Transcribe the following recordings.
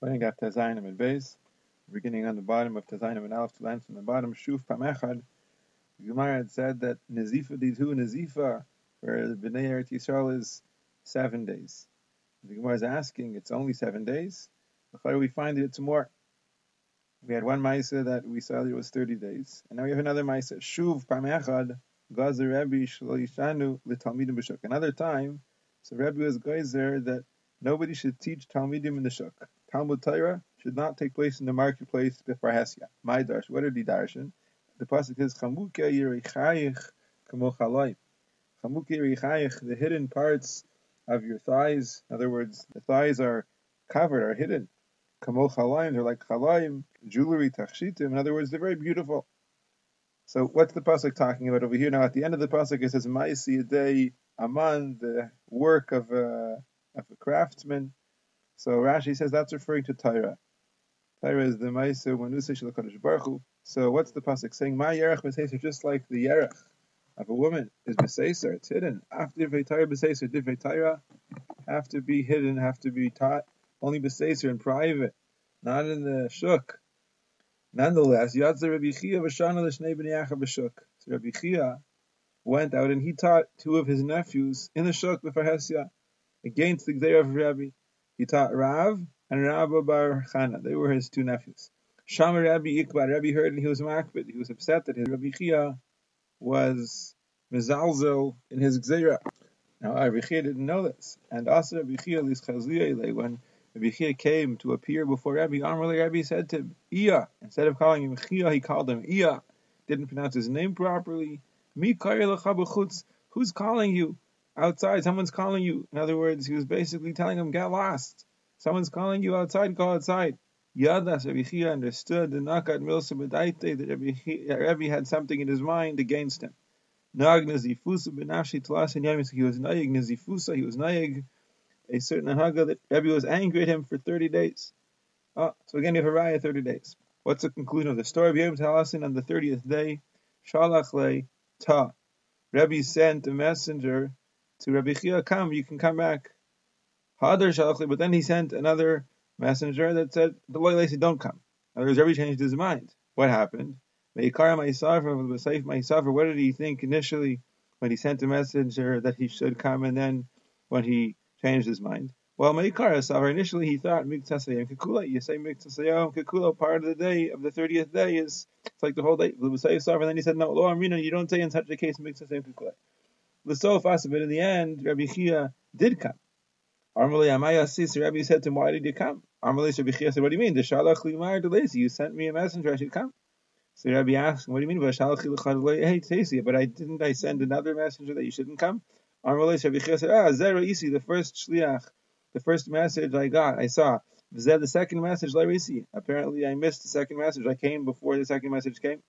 Pointing at Tazayim and base, beginning on the bottom of Tazayim and Alf to land from the bottom, Shuf Pamechad. Gemara had said that Nazifa Ditu Nazifa, where the Bnei Eretz Yisrael is seven days. The Gemara is asking, it's only seven days. How do we find it? It's more. We had one Maisa that we saw that it was 30 days. And now we have another Maisa. Shuv Pamechad, Gazer Rebbe Shloishanu L'Talmidim B'Shuk. Another time, so Rebbe was Geyser that nobody should teach Talmidim in the Shuk. Talmud Torah should not take place in the marketplace before Hesya. My darsh. What are the darshan? The pasuk is Chamuke Yerichayich Kamochalayim. Chamuke Yerichayich, the hidden parts of your thighs. In other words, the thighs are covered, are hidden. Kamochalayim, they're like chalayim, jewelry, tachshitim. In other words, they're very beautiful. So what's the pasuk talking about over here? Now at the end of the pasuk it says Ma'isi day Aman, the work of a of a craftsman. So Rashi says that's referring to Torah. Torah is the Ma'isa Manusa Shalakadosh Baruch Hu. So what's the pasuk saying? Ma Yerech B'Seiser, just like the Yerech of a woman is B'Seiser, it's hidden. After Divrei Torah B'Seiser, Divrei have to be hidden, have to be taught only B'Seiser in private, not in the Shuk. Nonetheless, Yadzer Rabbi Chia v'Shana l'Shnei B'nei Yacha. So Rabbi Chia went out and he taught two of his nephews in the Shuk b'Far Hesya against the Gzeir of Rabbi. He taught Rav and Rabba Bar Chana. They were his two nephews. Shama Rabbi Ikbar. Rabbi heard and he was makbid. He was upset that his Rabbi Chia was mezalzel in his Gzeira. Now Rabbi Chia didn't know this. And also Rabbi Chia when Rabbi Chia came to appear before Rabbi Amrli, Rabbi said to him, Iya. Instead of calling him Chia, he called him Iya. Didn't pronounce his name properly. Mi Who's calling you? Outside, someone's calling you. In other words, he was basically telling him, get lost. Someone's calling you outside, go outside. Yadas Rabbi Chia understood the Nakat Milsa B'daite that Rabbi, uh, Rabbi had something in his mind against him. Nag Nazifusa B'nafshi Tlas and Yamis. He was Nayig Nazifusa. He was Nayig a certain Haga that Rabbi was angry at him for 30 days. Oh, so again, you have a raya 30 days. What's the conclusion of the story Yom Talasin on the 30th day? Shalach le ta. Rabbi sent a messenger to Rabbi Chia, come, you can come back. But then he sent another messenger that said, the Loy Lacey, don't come. In other words, Rabbi changed his mind. What happened? What did he think initially when he sent a messenger that he should come, and then when he changed his mind. Well, Meikara Savar, initially he thought Miktasayim Kikula. You say Miktasayim Kikula, part of the day of the 30th day is, it's like the whole day. Savar, and then he said, no, Lo Amrina, you don't say in such a case Miktasayim Kikula. L'sof but in the end, Rabbi Chia did come. Armali Amaya Sis, Rabbi said to him, why did you come? Armali Rabbi Chia said, what do you mean? The Shalach Limar Delesi, you sent me a messenger, I should come. So Rabbi asked, what do you mean? Hey, but I didn't I send another messenger that you shouldn't come? Amalei Rabbi Chia said, ah, Zera Isi, the first shliach, the first message I got, I saw. Zed, the second message, Larisi. Apparently I missed the second message. I came before the second message came.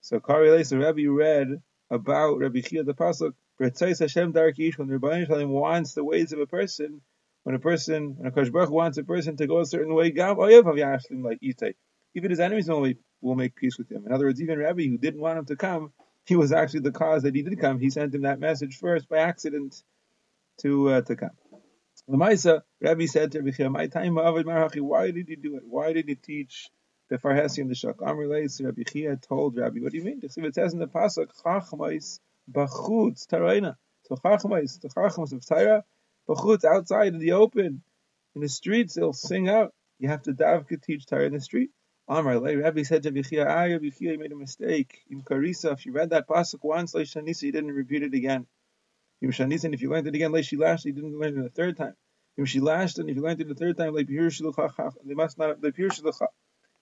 So Kari so Rabbi read about Rabbi Chia the Pasuk, Hashem Darkish, when Rebbeinu Shalom wants the ways of a person, when a person, when a Kosh Baruch wants a person to go a certain way, Gav Oyev Yashlim like Itay. Even his enemies make, will make peace with him. In other words, even Rabbi, who didn't want him to come, he was actually the cause that he did come. He sent him that message first by accident to uh, to come. Lamaisa, Rabbi said to Rabbi "My time why did he do it? Why did he teach the Farhasi and the Shak?" Amr relates Rabbi Chia told Rabbi, "What do you mean? If It says in the pasuk, Chachmais bachutz taraina. So Chachmais, the Chachmas of Torah, bachutz outside in the open, in the streets, they'll sing out. You have to davka teach Torah in the street. Amar Le Rabbi said to Bichia, Ah, Rabbi you made a mistake. Im Karisa, if you read that pasuk once, Leishanisa, you didn't repeat it again. Im Shanisa, if you learned it again, Leishilash, you didn't learn it a third time. Im Shilash, and if you learned it the third time, Pir they must not, Pir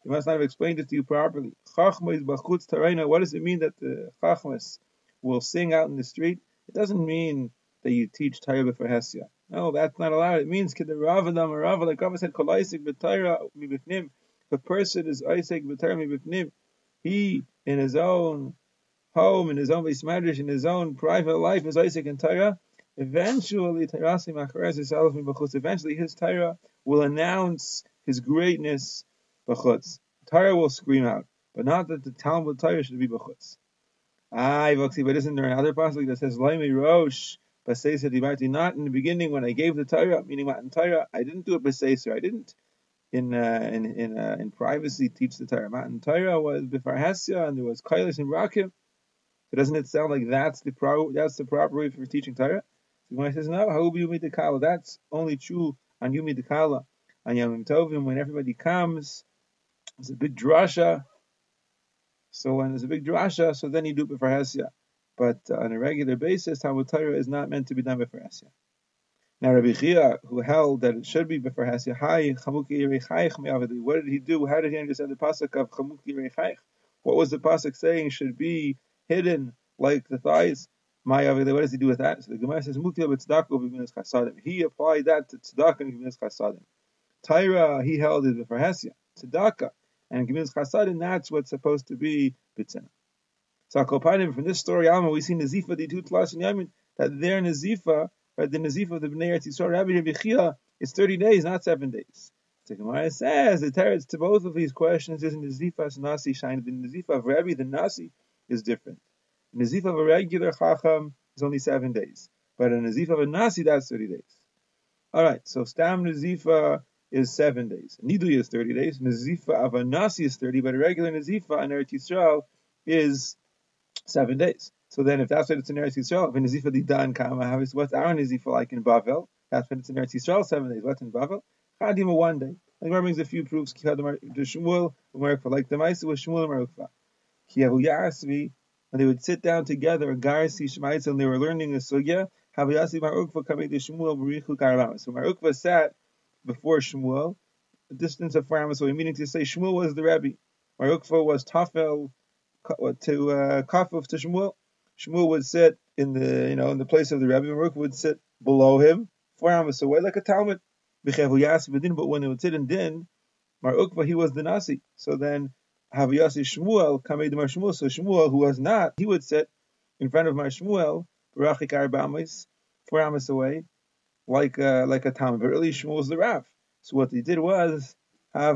they must not have explained it to you properly. Chachma is bachutz tarayna. What does it mean that the Chachmas will sing out in the street? It doesn't mean that you teach Torah for Hesya. No, that's not allowed. It means kedarava Rava, like Rava said, kolaisik b'Torah mibifnim a person is Isaac B'Termi B'Pnim, he in his own home, in his own marriage, in his own private life is Isaac and Torah. Eventually, eventually his Torah will announce his greatness b'chutz. Torah will scream out, but not that the Talmud Torah should be b'chutz. Ah, but isn't there another passage that says Laimi Rosh? Not in the beginning when I gave the Torah, meaning what in Torah, I didn't do it b'seiser. I didn't in uh, in in, uh, in privacy teach the Torah. Matan Torah was before Hesya, and there was Kailis and Rakim. So doesn't it sound like that's the pro that's the proper way for teaching Torah? So when I says no, Harubi Yumi Dekala, that's only true on Yumi Dekala. On Yom Tovim, when everybody comes, it's a big drasha. So when there's a big drasha, so then you do Hesya. But uh, on a regular basis, Talmud Torah is not meant to be done before Hesya. Now Rabbi Chia, who held that it should be before Hasya, hi, what did he do? How did he understand the pasuk of Chamuki Reichayich? What was the pasuk saying should be hidden like the thighs? What does he do with that? So the Gemara says, chasadim. He applied that to tzedakah and gemilas chasadim. Tyra, he held it before Hasya, tzedakah and gemilas chasadim. That's what's supposed to be bitzena. So from this story, Alma, we see Nazifa the two tlas and Yamin that their Nazifa Right? The Nazif of the Bnei Eretz Yisrael, Rabbi Chia, is 30 days, not 7 days. So Gemara says the teretz to both of these questions is Nazifas Nasi Shine. The Nazifa of Rabbi, the Nasi, is different. The Nazif of a regular Chacham is only 7 days. But a Nazif of a Nasi, that's 30 days. Alright, so Stam Nazifa is 7 days. Nidui is 30 days. Nazifa of a Nasi is 30, but a regular Nazifa in Eretz Yisrael is 7 days. So then, if that's what it's in Eretz Yisrael, if Nazifa di dan kama, what's our Nazifa like in Bavel? That's what it's in Eretz Yisrael, seven days. What's in Bavel? Chadima one day. The Gemara brings a few proofs. The like the Maisa was Shmuel Mar Ukva. When they would sit down together, and Garasi Shemaitza, and they were learning the Sugya. So Mar Ukva sat before Shmuel, a distance of four amos away, meaning to say Shmuel was the Rebbe. Mar Ukva was Tafel to uh, Kafuf to Shmuel. Shmuel would sit in the you know in the place of the Rebbe, Baruch would sit below him, four amos away, like a Talmud. But when he would sit in din, Mar Ukva, he was the Nasi. So then Haviyasi Shmuel, Kamed Mar Shmuel, so Shmuel, who was not, he would sit in front of Mar Shmuel, Barachik Arbamis, four amos away, like uh, like a Talmud. But really Shmuel was the Rav. So what he did was They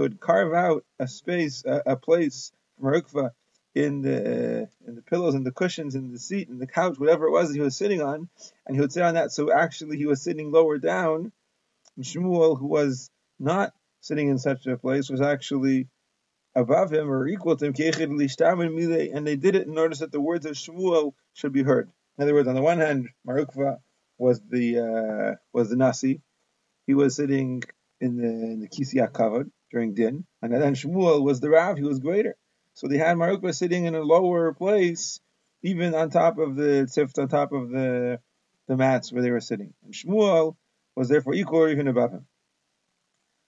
would carve out a space, a, a place for Ukva in the in the pillows and the cushions and the seat and the couch, whatever it was that he was sitting on, and he would sit on that. So actually, he was sitting lower down. And Shmuel, who was not sitting in such a place, was actually above him or equal to him. And they did it in order that the words of Shmuel should be heard. In other words, on the one hand, Mar Ukva was the uh, was the Nasi. He was sitting in the in the Kisiya covered during Din, and then Shmuel was the Rav, he was greater. So they had Mar Ukva sitting in a lower place, even on top of the tzift, on top of the the mats where they were sitting. And Shmuel was therefore equal or even above him.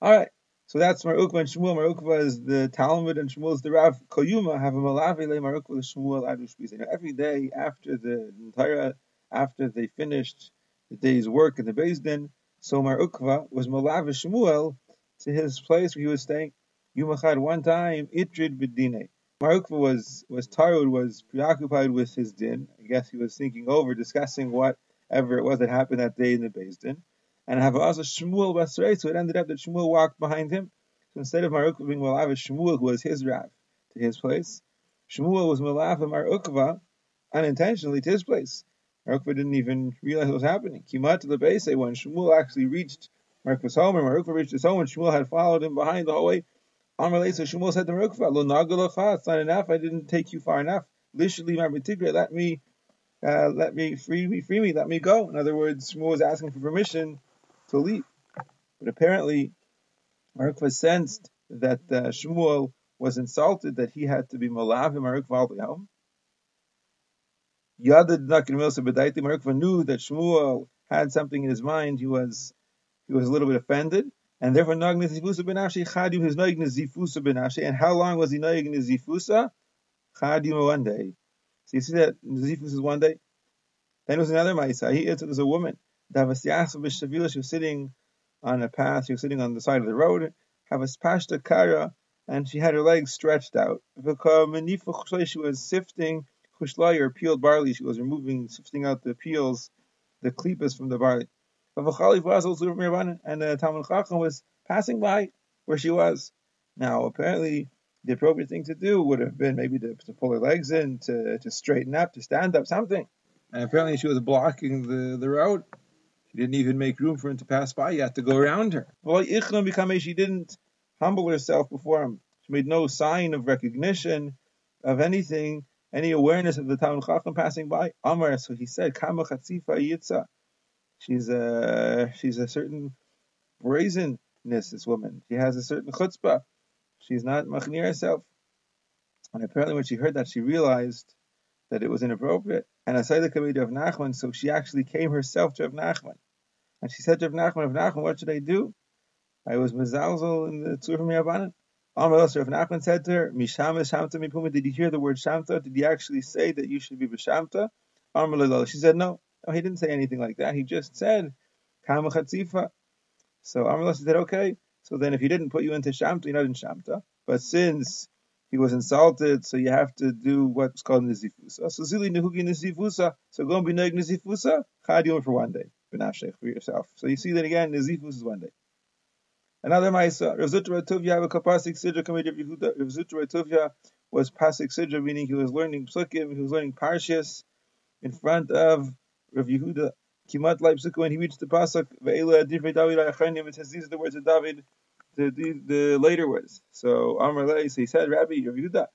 Alright, so that's Mar Ukva and Shmuel. Mar Ukva is the Talmud and Shmuel is the Rav. Koyuma have a malavile Mar Ukva Shmuel Adush Every day after the entire after they finished the day's work in the Beis Din, so Mar Ukva was Malav Shmuel to his place where he was staying. Yumachad one time Itrid b'dine. Mar Ukva was was tired, was preoccupied with his din. I guess he was thinking over, discussing whatever it was that happened that day in the Beis Din. And have also Shmuel Basrei, so it ended up that Shmuel walked behind him. So instead of Mar Ukva being Malav Shmuel, was his Rav, to his place, Shmuel was Malav Mar Ukva unintentionally to his place. Mar Ukva didn't even realize what was happening. Kimat to the base when Shmuel actually reached Mar Ukva's home, and Mar Ukva reached his home, and Shmuel had followed him behind the whole way. Amar so Shmuel said to Mar Ukva, Lo nagalacha, it's not enough, I didn't take you far enough. Lishali marmitigre, let me uh, let me free me, free me, let me go. In other words, Shmuel was asking for permission to leave. But apparently, Mar Ukva sensed that uh, Shmuel was insulted that he had to be malav Mar Ukva all the way home. Yadad Nakinmilsa Bedaiti Merkva knew that Shmuel had something in his mind. He was he was a little bit offended, and therefore Nagnis Zifusa Benashi Chadim his Nagnis Zifusa Benashi. And how long was he Nagnis Zifusa? Chadim one day. So you see that Zifus is one day. Then there was another Maisa. He there was a woman. Davasiasa Bishavila. She was sitting on a path. She was sitting on the side of the road. Pashta kara, and she had her legs stretched out. She was sifting kushlai or peeled barley. She was removing, sifting out the peels, the klipas from the barley. And the Talmud Chacham was passing by where she was. Now, apparently, the appropriate thing to do would have been maybe to, to pull her legs in, to, to straighten up, to stand up, something. And apparently, she was blocking the, the road. She didn't even make room for him to pass by. You had to go around her. She didn't humble herself before him. She made no sign of recognition of anything, any awareness of the Talmud Chacham passing by. Amar, so he said. She's a she's a certain brazenness. This woman, she has a certain chutzpah. She's not machni herself. And apparently, when she heard that, she realized that it was inappropriate. And Asayla Kabid of Nachman, so she actually came herself to Rav Nachman. And she said to Rav Nachman, Rav Nachman, what should I do? I was mezalzel in the Tzur from Yabanan. Amalos Rav Nachman said to her, Mishama Shamta Mipuma, did you hear the word Shamta? Did he actually say that you should be B'Shamta? Amalalala. She said, no. No, he didn't say anything like that. He just said, Kama Chatzifa. So Amalos said, okay. So then if he didn't put you into Shamta, you're not in Shamta. But since he was insulted, so you have to do what's called Nizifusa. So Zili Nehugi Nizifusa. So go and be Neg Nizifusa, Chad for one day. Benashech for yourself. So you see that again, Nizifus is one day. Another Maisa, Rav Zutra Tuvia kapasik sidra committee of Yehuda. Rav Zutra Tuvia was pasik sidra, meaning he was learning psukim, he was learning parshas in front of Rav Yehuda. Kimat Leib when he reached the pasuk, Ve'ela Divrei David it says these are the words of David, the, the, the later words. So Amar Lei, so he said, Rabbi Rav Yehuda,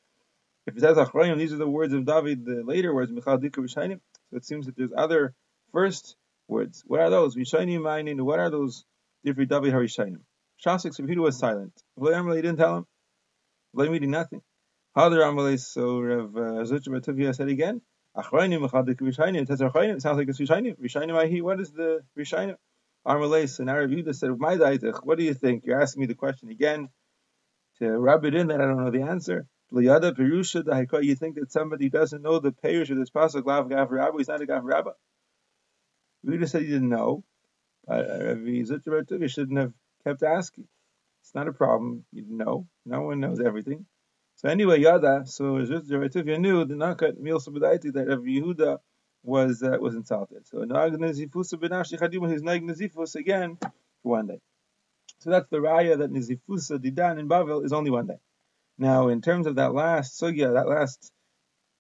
if it says Achranim, these are the words of David, the later words, Michal Dikar So it seems that there's other first words. What are those? Rishayim Mainin, what are those Divrei David Harishayim? Shasik Rav was silent. V'lei didn't tell him. V'lei Midi nothing. Hadar Amalei, so Rav uh, Zutra said again, Achrayim Mechadik Rishayim. It says sounds like it's Rishayim. Rishayim Ahi, what is the? Amalei, so now Rav Yehuda said, my daitach, what do you think? You're asking me the question again to rub it in that I don't know the answer. You think that somebody doesn't know the Perush of this Pasuk, Lav Gav Rabba, he's not a Gav Rabba? Yehuda said he didn't know. Uh, Rav Zutra shouldn't have kept asking. It's not a problem. You know, no one knows everything. So anyway, Yada. So Rav knew the Nakat Mil Sabadaiti that Rav Yehuda was uh, was insulted. So Nag Nazifusa Benashi Chadim his Nag Nazifus again for one day. So that's the raya that Nazifusa Didan in Bavel is only one day. Now, in terms of that last sugya, that last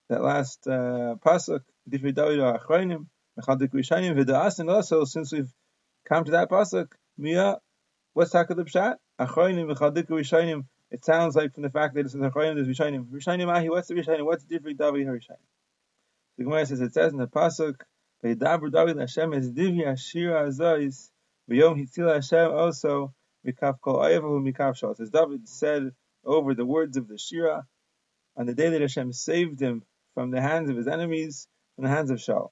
that last uh, pasuk, Difri David Mechadik Rishayim Vida'asin also, since we've come to that pasuk, Mia What's Taka the Pshat? Achroinim v'chadiku Rishayim. It sounds like from the fact that it says Achroinim, there's Rishayim. Rishayim Ahi, what's the Rishayim? What's the different Davi Rishayim? The Gemara says, it says in the Pasuk, V'yidabru David Hashem es divi ashira azois, v'yom hitzil Hashem also, mikaf kol ayavu mikaf shal. As David said over the words of the Shira, on the day that Hashem saved him from the hands of his enemies, from the hands of Shaul.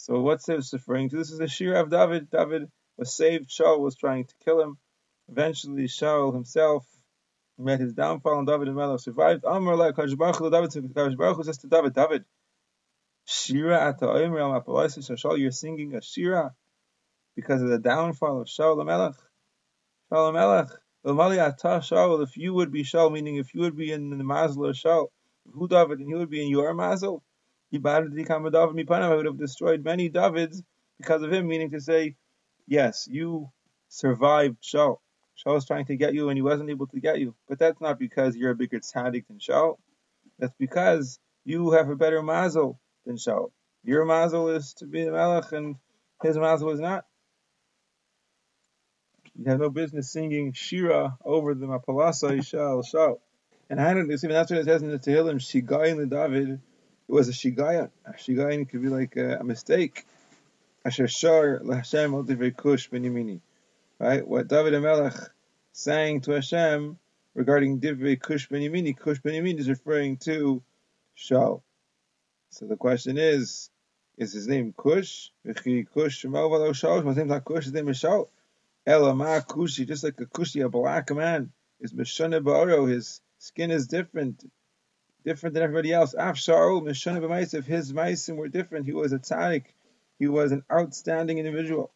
So what's this referring to? This is the Shira of David. David was saved. Shaul was trying to kill him. Eventually, Shaul himself met his downfall, and David and Melech survived. Amr like David Baruch says to David, David, Shira at Shaul, you're singing a Shira because of the downfall of Shaul Melech. Shaul Melech. Shaul, if you would be Shaul, meaning if you would be in the mazel of Shaul, who David and he would be in your mazel, I would have destroyed many Davids because of him, meaning to say, yes, you survived Shaul. Shaul was trying to get you and he wasn't able to get you. But that's not because you're a bigger tzaddik than Shaul. That's because you have a better mazel than Shaul. Your mazel is to be the melech and his mazel is not. You have no business singing Shira over the Mapalasa Ishal Shaul. And I don't even that's what it says in the Tehillim, Shigayin David. It was a Shigayin. A Shigayin could be like a, a mistake. Asher Shar Hashem Al Kush Benimini. Right? What David Melech sang to Hashem regarding Divrei Kush Benimini, Kush Benimini is referring to Shaul. So the question is, is his name Kush? Kush Shaul. His name's not Kush, his name is Shaul. Elama Kushi, just like a Kushi, a black man, is Meshane Ba'oro, his skin is different, different than everybody else. Af Shaul, Meshane B'maisav, his maisim were different. He was a tzaddik he was an outstanding individual.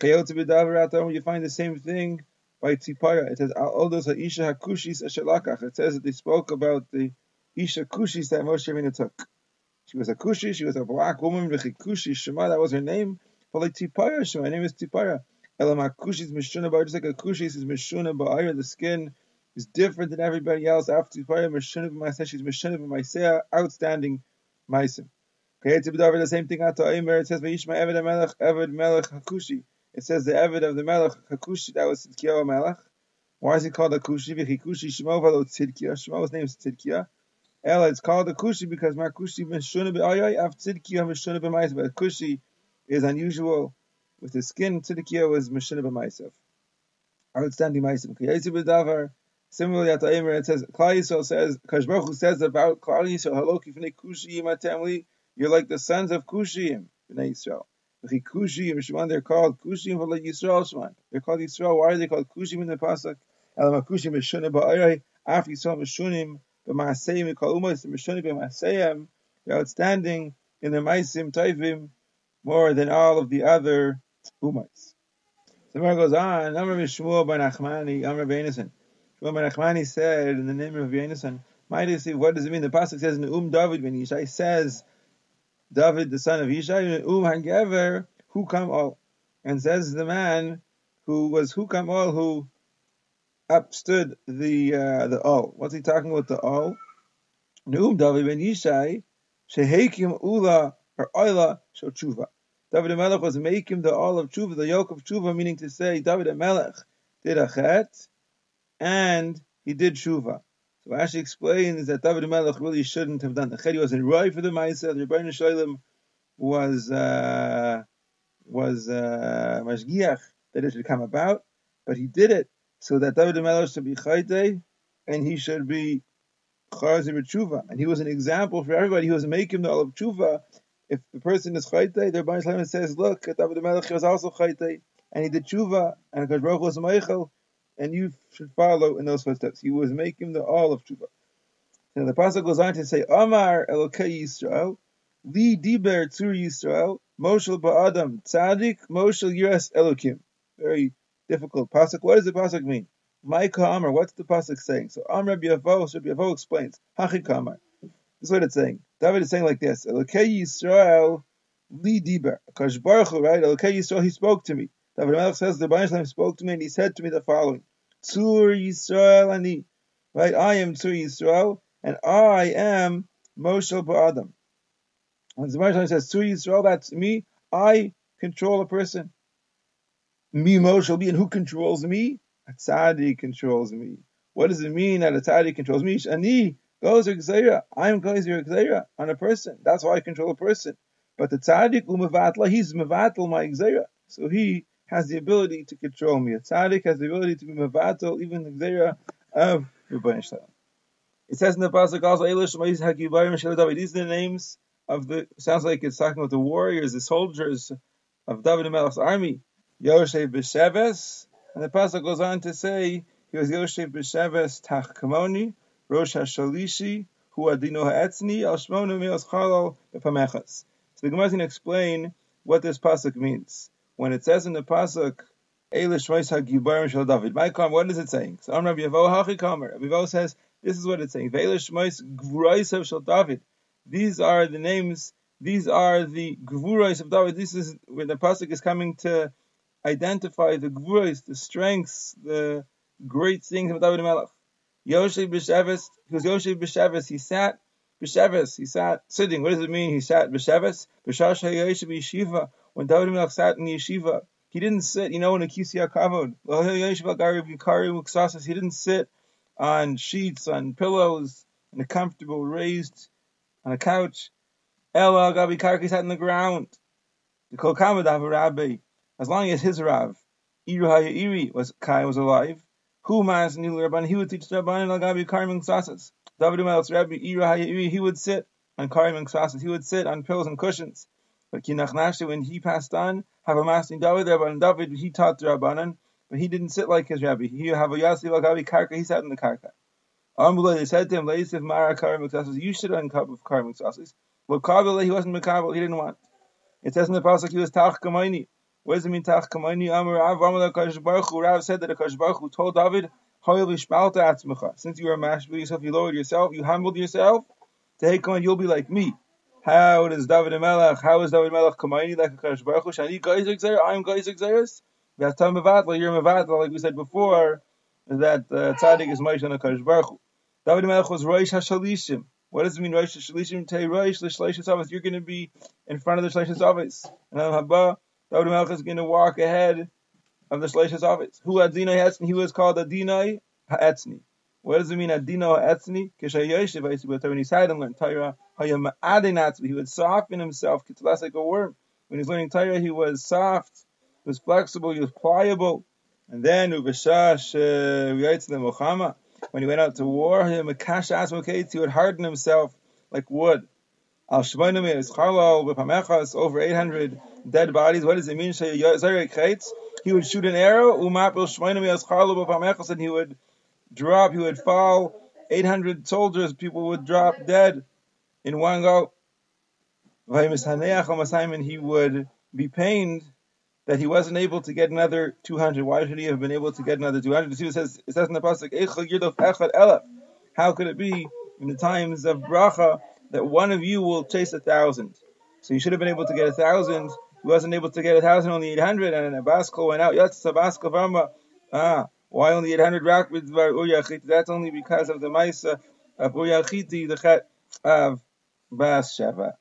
You find the same thing by Tzipaya. It says, all those Isha Hakushis Ashalakach. It says that they spoke about the Isha Kushis that Moshe Rabbeinu took. She was a Kushi, she was a black woman, Kushi Shema, that was her name. But like Shema, her name is Tzipaya. Elam Hakushis Mishuna Ba'ar, just like a Kushi is Mishuna Ba'ar, the skin is different than everybody else. After Mishuna she's Mishuna B'Maiseh, outstanding Maisim. The same thing at It says Vayishma Eved Melech Eved Melech Hakushi. It says the Eved of the Melech Hakushi that was Tzidkiyahu Melech. Why is he called Hakushi? V'chikushi Shemo v'lo Tzidkiya. Shemo's name is Tzidkiya. Ella, it's called Hakushi because Markushi Meshuna B'ayay Av Tzidkiya Meshuna B'mayis. But Hakushi is unusual with his skin. Tzidkiya was Meshuna B'mayis. Outstanding Maisim. Kiyasi B'davar. Similarly, at the Eimer, it says, Klal Yisrael says, Kashbaruch says about Klal Yisrael, Haloki Fnei Kushi Yimatemli, you're like the sons of Kushim, Bnei Yisrael. Kushim, Shimon, they're called Kushim for Yisrael Shimon. They're called Yisrael. Why are they called Kushim in the Pasuk? Elam Kushim Mishunim Ba'arai, after Yisrael Mishunim, B'Maaseyim, call Umas, Mishunim B'Maaseyim, they're outstanding in the Maisim Taivim more than all of the other Umas. The Gemara goes on, Amr Mishmuel Ben Achmani, Amr Beinison. Shmuel Ben Achmani said in the name of Beinison, might see what does it mean? The Pasuk says in Um David when Yishai says David, the son of Yishai, Um Hagever, Hukam Ol. And says the man who was Hukam Ol, who upstood the uh, the Ol. What's he talking about the Ol? Neum David ben Yishai, Shehekim Ula, or Oila, Shochuva. David the Melech was making the Ol of Chuva, the yoke of Chuva, meaning to say David the Melech did a chet, and he did Chuva. So Rashi explains that David Melech really shouldn't have done the chet. He wasn't right for the Ma'aseh. The Rebbeinu Shalom was uh, was uh, mashgiach that it should come about, but he did it so that David Melech should be chayte, and he should be chazi b'tshuva, and he was an example for everybody. He was making the of tshuva. If the person is chayte, the Rebbeinu Shalom says, "Look, David Melech was also chayte, and he did tshuva, and Hakadosh Baruch was meichel." And you should follow in those footsteps. He was making the all of tshuva. And the pasuk goes on to say, Amar Elokei Yisrael, Li Diber Tzur Yisrael, Moshel Ba'adam, Tzadik, Moshel Yiras Elokim. Very difficult pasuk. What does the pasuk mean? Maika Amar, what's the pasuk saying? So Amar Rabbi Yavo, Rabbi Yavo explains, Hachik Amar. This is what it's saying. David is saying like this, Elokei Yisrael, Li Diber. Akash Baruch right? Elokei Yisrael, he spoke to me. David Melech says the Baruch spoke to me and he said to me the following: Tzur Yisrael ani, right? I am Tzur Yisrael and I am Moshe Ba'adam. And the Baruch says Tzur Yisrael, that's me. I control a person. Me Moshe be, and who controls me? A tzaddik controls me. What does it mean that a tzaddik controls me? Ani goes gzeira. I am goes gzeira on a person. That's why I control a person. But the tzaddik umevatla, he's mevatl my gzeira. So he has the ability to control me. A tzaddik has the ability to be mevatel, even the gzera of Rebbeinu Shalom. It says in the pasuk also, These are the names of the. Sounds like it's talking about the warriors, the soldiers of David Melech's army. Yoshev b'Sheves, and the pasuk goes on to say he was Yoshev b'Sheves Tachkamoni, Rosh Hashalishi, Hu Adino Ha'etzni, Al Shmonu Meos. So the Gemara is going to explain what this pasuk means when it says in the pasuk, David, my kam, what is it saying? So Amr Yavo says, this is what it's saying. David. These are the names, these are the Gvurais of David. This is where the pasuk is coming to identify the Gvurais, the strengths, the great things of David Melech. Yoshe B'Sheves, because Yoshe B'Sheves, he sat B'Sheves, he sat sitting. What does it mean? He sat B'Sheves. B'Shash HaYoshe B'Yeshiva when David Melech sat in the yeshiva, he didn't sit, you know, in a kisya kavod. He didn't sit on sheets, on pillows, in a comfortable raised, on a couch. Ella Gabi Karki sat on the ground. The Kol Kamadav Rabbi, as long as his Rav, Iru Iri was Kai was alive, who mas Nilu Rabban, he would teach the Rabban Al Gabi Karim Sasas. David Melech's Rabbi Iru Iri, he would sit on Karim Sasas, he would sit on pillows and cushions. But Kinach when he passed on, have a master David, Rabban David, he taught the Rabbanan, but he didn't sit like his rabbi. He have a Yasi Lagabi Karka, he sat in the Karka. Amula, they said to him, Laisif Mara Karim you should uncup of Karim Well, Kabbalah, he wasn't Makabal, he didn't want. It says in the Pasuk, he was Tach Kamaini. What does it mean, Tach Kamaini? Amar Rav, Baruch Rav said that Akash Baruch told David, Since you are mashbul yourself, you lowered yourself, you humbled yourself, take on, you'll be like me. How does David Melech? How is David Melech Kamaini like a Kadosh Baruch Hu? Shani Geizik Zer. I'm Geizik Zeris. V'atam Mevatla. You're Mevatla, like we said before, that uh, Tzaddik is Moshe and Kadosh Baruch Hu. David Melech was Roish Hashalishim. What does it mean, Rosh Shalishim Tei Rosh L'Shleishas Avos? You're going to be in front of the Shleishas Avos. And Haba, David Melech is going to walk ahead of the Shleishas Avos. Who Adinai Etzni? He was called Adinai Ha'etzni. What does it mean, Adino Ha'etzni? Kishayoshiv, when he sat and learned Torah, he would soften himself, like a worm. When he was learning Torah, he was soft, he was flexible, he was pliable. And then, uh, when he went out to war, he would harden himself like wood. Al over 800 dead bodies. What does it mean? He would shoot an arrow, and he would drop, he would fall. 800 soldiers, people would drop dead in one go. And He would be pained that he wasn't able to get another 200. Why should he have been able to get another 200? It says, it says in the pasuk, How could it be in the times of bracha that one of you will chase a thousand? So he should have been able to get a thousand. He wasn't able to get a thousand, only 800, and a Abasko went out. Ah, why only 800 rak with That's only because of the Maisa of Uyachiti, the Chet of Bas Sheva.